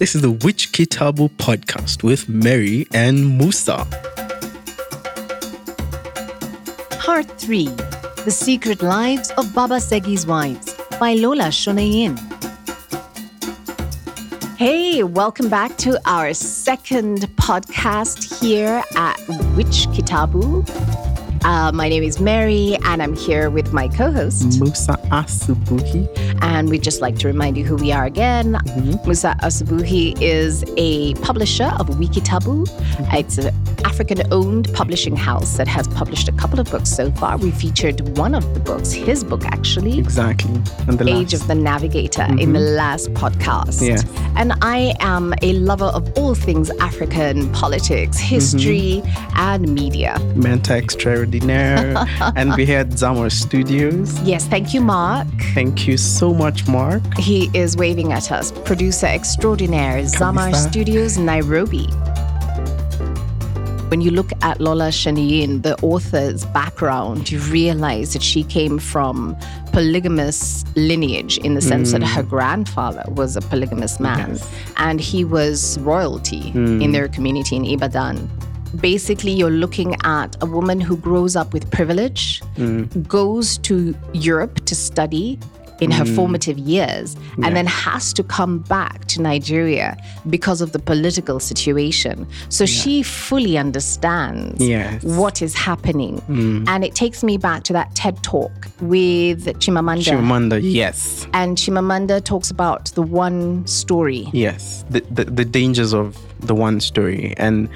This is the Whichkitabu podcast with Mary and Musa. Part 3 The Secret Lives of Baba Segi's Wives by Lola Shoneyin. Hey, welcome back to our second podcast here at Whichkitabu. Uh, my name is Mary, and I'm here with my co host. Musa Asubuhi. And we'd just like to remind you who we are again. Mhm. Musa Asubuhi is a publisher of Wikitabu. It's an African owned publishing house that has published a couple of books so far. We featured one of the books, his book actually. Exactly. And the Age last. of the Navigator in mm-hmm. the last podcast. Yes. And I am a lover of all things African politics, mm-hmm. history, and media. Menta Extraordinaire. and we had Zamor Studios. Yes, thank you, Mark. Thank you so much, Mark. He is waving at us. Producer extraordinaire, Zamar Studios, Nairobi. When you look at Lola Shoneyin, the author's background, you realize that she came from polygamous lineage in the sense that her mm. grandfather was a polygamous man Yes. and he was royalty in mm. their community in Ibadan. Basically, you're looking at a woman who grows up with privilege, mm. goes to Europe to study in her mm. formative years, and then has to come back to Nigeria because of the political situation. So she fully understands Yes. what is happening. Mm. And it takes me back to that TED talk with Chimamanda. Chimamanda, yes. and Chimamanda talks about the one story. Yes. The, the, the dangers of the one story. And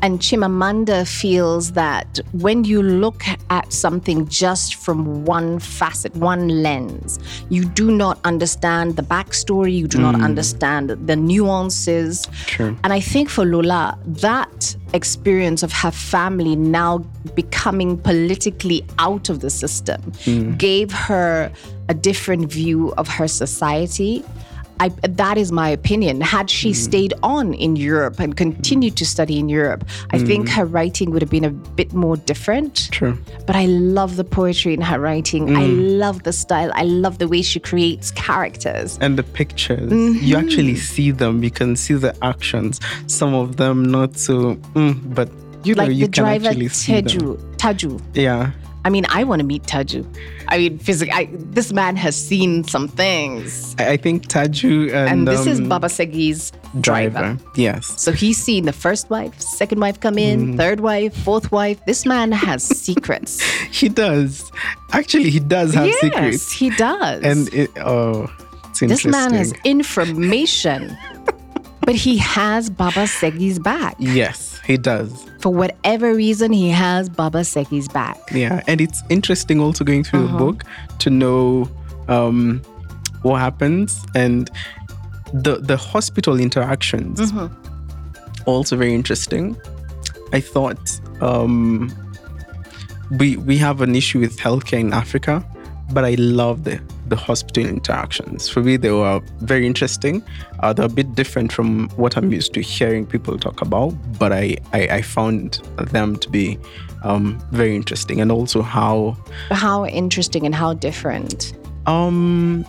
And Chimamanda feels that when you look at something just from one facet, one lens, you do not understand the backstory, you do not hmm. understand the nuances. True. And I think for Lola, that experience of her family now becoming politically out of the system hmm. gave her a different view of her society. I, that is my opinion. Had she stayed on in Europe and continued to study in Europe, I think her writing would have been a bit more different. true. But I love the poetry in her writing. I love the style. I love the way she creates characters. And the pictures, Mm-hmm. you actually see them. You can see the actions. Some of them not so, mm, but you know, Like you the can driver actually see them. Teju. Taju. Yeah. I mean, I want to meet Taju. I mean, physically, this man has seen some things. I, I think Taju and, And this is um, Baba Segi's driver. driver. Yes. So he's seen the first wife, second wife come in, Mm-hmm. third wife, fourth wife. This man has secrets. He does. Actually, he does have secrets. yes, secrets. he does. And it, oh, this man has information, but he has Baba Segi's back. Yes, he does. For whatever reason, he has Baba Segi's back. Yeah, and it's interesting also going through Uh-huh. the book to know um, what happens and the the hospital interactions. Mm-hmm. Also very interesting. I thought um, we we have an issue with healthcare in Africa, but I love the the hospital interactions. For me, they were very interesting. Uh, they're a bit different from what I'm used to hearing people talk about, but I I, I found them to be um, very interesting, and also how How interesting and how different. Um,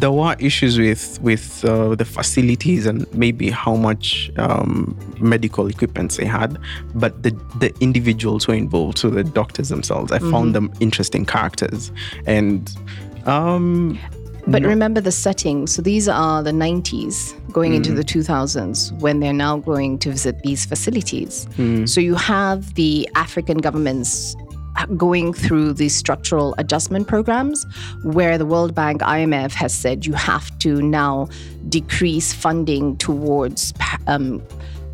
there were issues with with uh, the facilities and maybe how much um, medical equipment they had, but the the individuals were involved, so the doctors themselves. I found them interesting characters, and um, But remember the setting. So these are the 90s going into Mm. the 2000s when they're now going to visit these facilities. Mm. So you have the African governments going through these structural adjustment programs where the World Bank, IMF has said you have to now decrease funding towards um,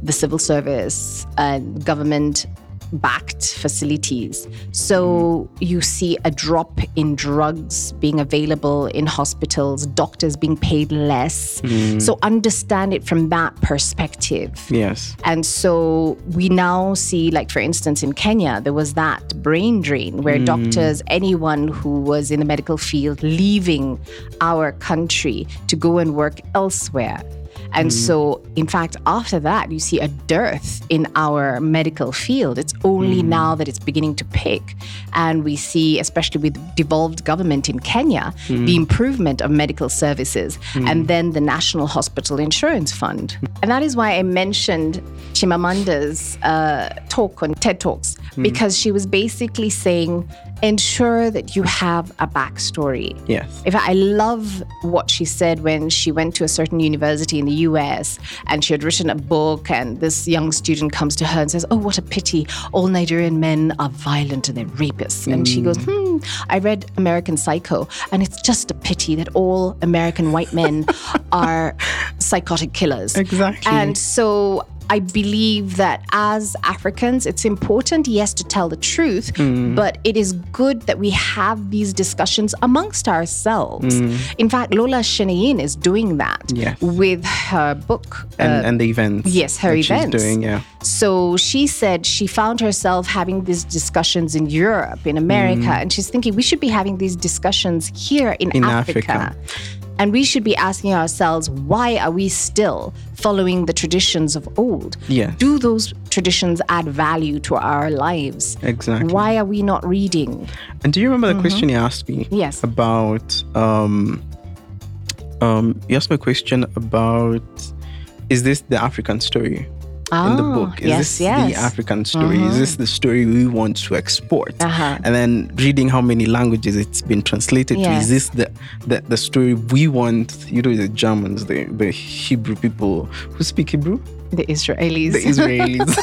the civil service and government backed facilities. So you see a drop in drugs being available in hospitals, doctors being paid less. Mm. So understand it from that perspective. yes, And so we now see, like, for instance, in Kenya, there was that brain drain where mm. doctors, anyone who was in the medical field, leaving our country to go and work elsewhere. And mm. so, in fact, after that, you see a dearth in our medical field. It's only mm. now that it's beginning to pick. And we see, especially with devolved government in Kenya, mm. the improvement of medical services and then the National Hospital Insurance Fund. And that is why I mentioned Chimamanda's uh, talk on TED Talks, because she was basically saying, ensure that you have a backstory. Yes. In fact, I love what she said when she went to a certain university in the US and she had written a book, and this young student comes to her and says, Oh, what a pity. All Nigerian men are violent and they're rapists. And she goes, Hmm, I read American Psycho, and it's just a pity that all American white men are psychotic killers. Exactly. And so I believe that as Africans, it's important, yes, to tell the truth, Mm. but it is good that we have these discussions amongst ourselves. In fact, Lola Shoneyin is doing that Mm. Yes. with her book. and uh, and the events. yes, her events. She's doing, yeah. so she said she found herself having these discussions in Europe, in America, and she's thinking we should be having these discussions here in, Mm. In Africa. Africa. And we should be asking ourselves, why are we still following the traditions of old? Yes. Do those traditions add value to our lives? Exactly. Why are we not reading? And do you remember the question you asked me? Mm-hmm. Yes. About um um you asked me a question about is this the African story in the Ah, book? Is yes, this yes. the African story? Is this the story we want to export? Uh-huh. And then reading how many languages it's been translated to. Is this the, the the story we want? You know, the Germans, the the Hebrew people who speak Hebrew, The Israelis. the Israelis.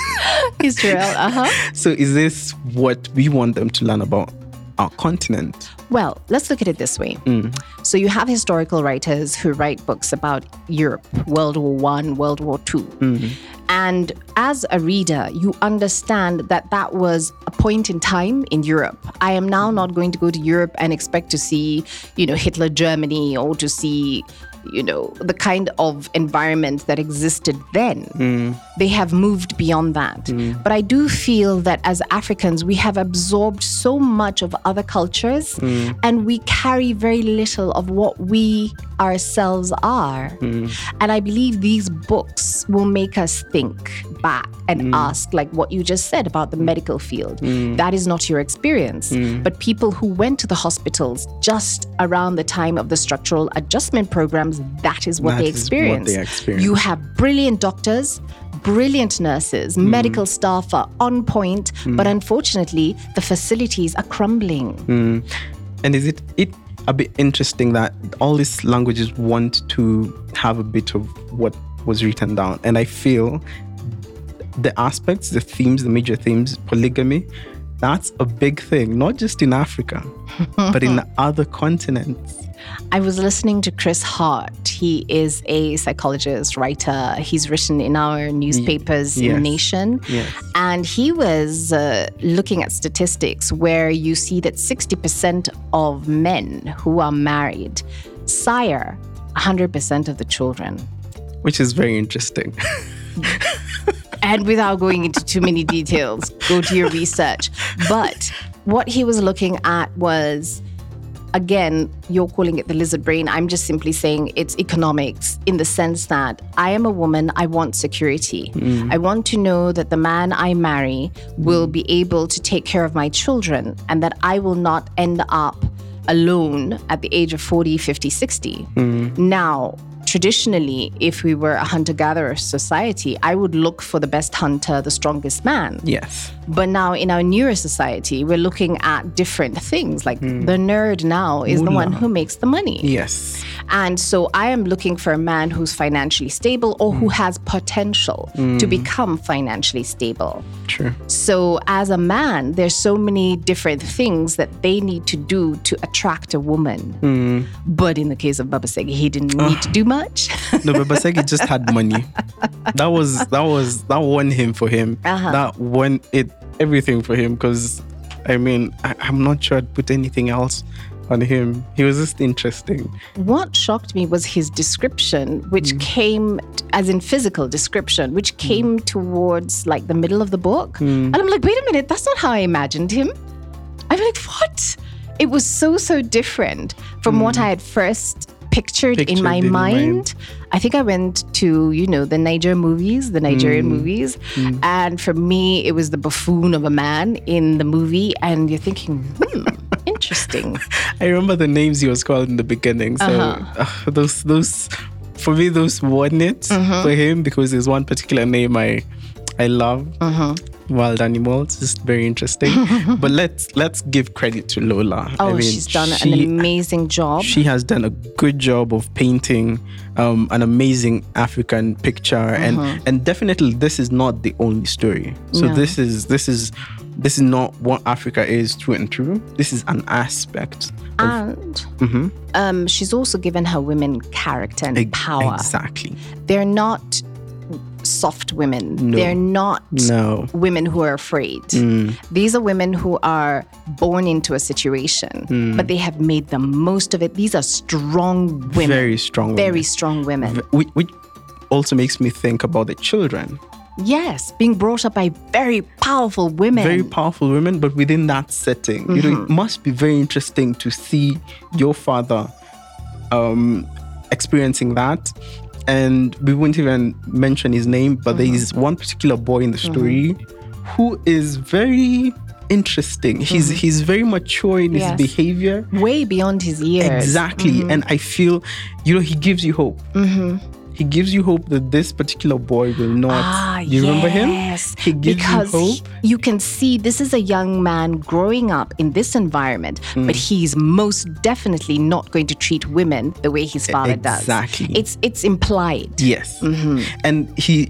Israel, uh-huh. so is this what we want them to learn about our continent? Well, let's look at it this way. Mm. So you have historical writers who write books about Europe, World War One, World War 2 mm. And as a reader, you understand that that was a point in time in Europe. I am now not going to go to Europe and expect to see, you know, Hitler Germany or to see, you know, the kind of environment that existed then. Mm. They have moved beyond that. Mm. But I do feel that as Africans, we have absorbed so much of other cultures mm. and we carry very little of what we ourselves are. And I believe these books will make us think back and ask, like what you just said about the medical field. That is not your experience. But people who went to the hospitals just around the time of the structural adjustment programs, that is what That they is what they experienced. You have brilliant doctors, brilliant nurses, mm. medical staff are on point, mm. but unfortunately, the facilities are crumbling. Mm. And is it it a bit interesting that all these languages want to have a bit of what was written down? And I feel the aspects, the themes, the major themes, polygamy, that's a big thing, not just in Africa, but in other continents. I was listening to Chris Hart. He is a psychologist, writer. He's written in our newspapers in the nation. Yes. And he was uh, looking at statistics where you see that 60% of men who are married sire 100% of the children. Which is very interesting. and without going into too many details, go to your research. But what he was looking at was again, you're calling it the lizard brain. I'm just simply saying it's economics in the sense that I am a woman, I want security. Mm. I want to know that the man I marry will mm. be able to take care of my children and that I will not end up alone at the age of 40, 50, 60. Mm. Now, traditionally, if we were a hunter gatherer society, I would look for the best hunter, the strongest man. yes. But now in our newer society, we're looking at different things. Like hmm. the nerd now is the one who makes the money. Yes. And so I am looking for a man who's financially stable or who hmm. has potential to hmm. become financially stable. True. So as a man, there's so many different things that they need to do to attract a woman. But in the case of Baba Segi, he didn't ah. need to do much. No, but Basegi just had money. That was that was that won him for him. Uh-huh. That won it everything for him because I mean I, I'm not sure I'd put anything else on him. He was just interesting. what shocked me was his description, which hmm. came as in physical description, which hmm. came towards like the middle of the book. Hmm. And I'm like, wait a minute, that's not how I imagined him. I'm like, what? It was so, so different from what I had first pictured, in my in mind. mind. I think I went to, you know, the Niger movies, the Nigerian Mm. movies. And for me, it was the buffoon of a man in the movie. And you're thinking, hmm, interesting. I remember the names he was called in the beginning. So Uh-huh. uh, those those for me those won it Mm-hmm. for him because there's one particular name I I love. Mm-hmm. Wild animals, just very interesting. but let's let's give credit to Lola. Oh, I mean, she's done she, an amazing job. She has done a good job of painting um, an amazing African picture, and and definitely this is not the only story. So Mm-hmm. No. this is this is this is not what Africa is through and through. This is an aspect. Of, and Mhm. um, she's also given her women character and Ex- power. Exactly. They're not soft women. No. They're not No. women who are afraid. Mm. These are women who are born into a situation, Mm. but they have made the most of it. These are strong women, Very strong. very strong women. Which, also makes me think about the children. Yes, being brought up by very powerful women. Very powerful women, but within that setting, you know, Mm-hmm. it must be very interesting to see your father um, experiencing that. And we wouldn't even mention his name, but Mm-hmm. there is one particular boy in the story who is very interesting. He's he's very mature in his Mm-hmm. Behavior. way beyond his years. Exactly. Mm-hmm. And I feel, you know, he gives you hope. He gives you hope that this particular boy will not. Ah, you remember him? yes. He gives because you hope. you can see this is a young man growing up in this environment, Mm. but he's most definitely not going to treat women the way his father exactly. does. Exactly. It's it's implied. Yes. Mm-hmm. And he,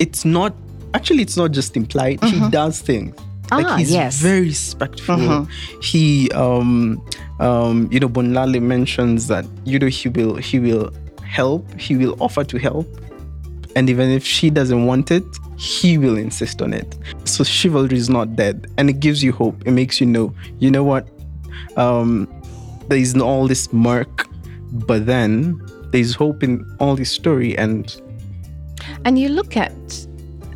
it's not, actually, it's not just implied. He does things. Like Mm-hmm. Ah, he's yes. Mm-hmm. very respectful. He, um, um, you know, Bolanle mentions that you know he will he will help. He will offer to help, and even if she doesn't want it, he will insist on it. So chivalry is not dead, and it gives you hope. It makes you know, you know what, um, there is all this murk, but then there's hope in all this story, and And you look at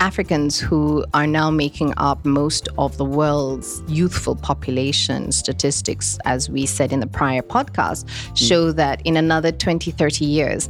Africans who are now making up most of the world's youthful population statistics, as we said in the prior podcast, mm. show that in another 20, 30 years,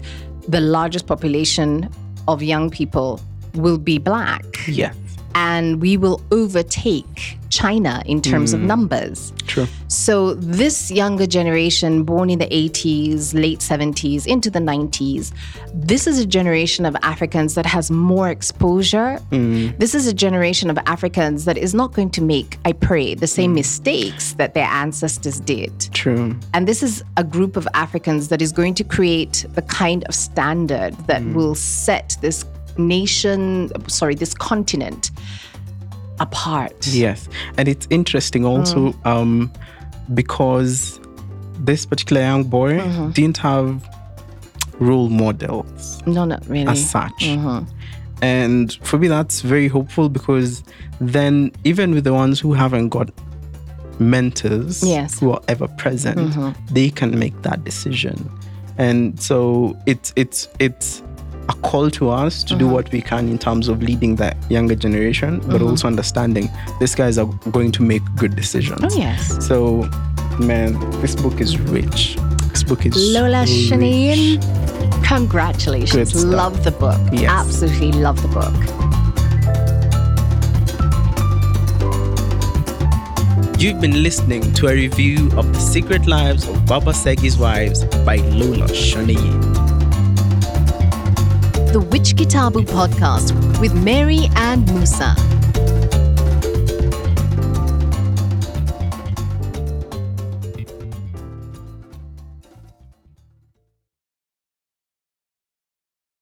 the largest population of young people will be black. yeah, And we will overtake China in terms of hmm. numbers. true. So, this younger generation, born in the 80s, late 70s, into the 90s, this is a generation of Africans that has more exposure. Hmm. This is a generation of Africans that is not going to make, I pray, the same hmm. mistakes that their ancestors did. True. And this is a group of Africans that is going to create the kind of standard that will set this nation, sorry, this continent apart. Yes, and it's interesting also Mm. um, because this particular young boy Mm-hmm. didn't have role models No, not really. as such. Mm-hmm. And for me, that's very hopeful because then, even with the ones who haven't got mentors Yes. Mm-hmm. who are ever present, they can make that decision. And so it's it's it's call to us to Mm-hmm. do what we can in terms of leading the younger generation, but also understanding these guys are going to make good decisions. Oh, yes. So, man, this book is rich. This book is Lola rich. Shoneyin, congratulations. Love the book. Yes. Absolutely love the book. You've been listening to a review of The Secret Lives of Baba Segi's Wives by Lola Shoneyin. The Whichkitabu podcast with Mary and Musa.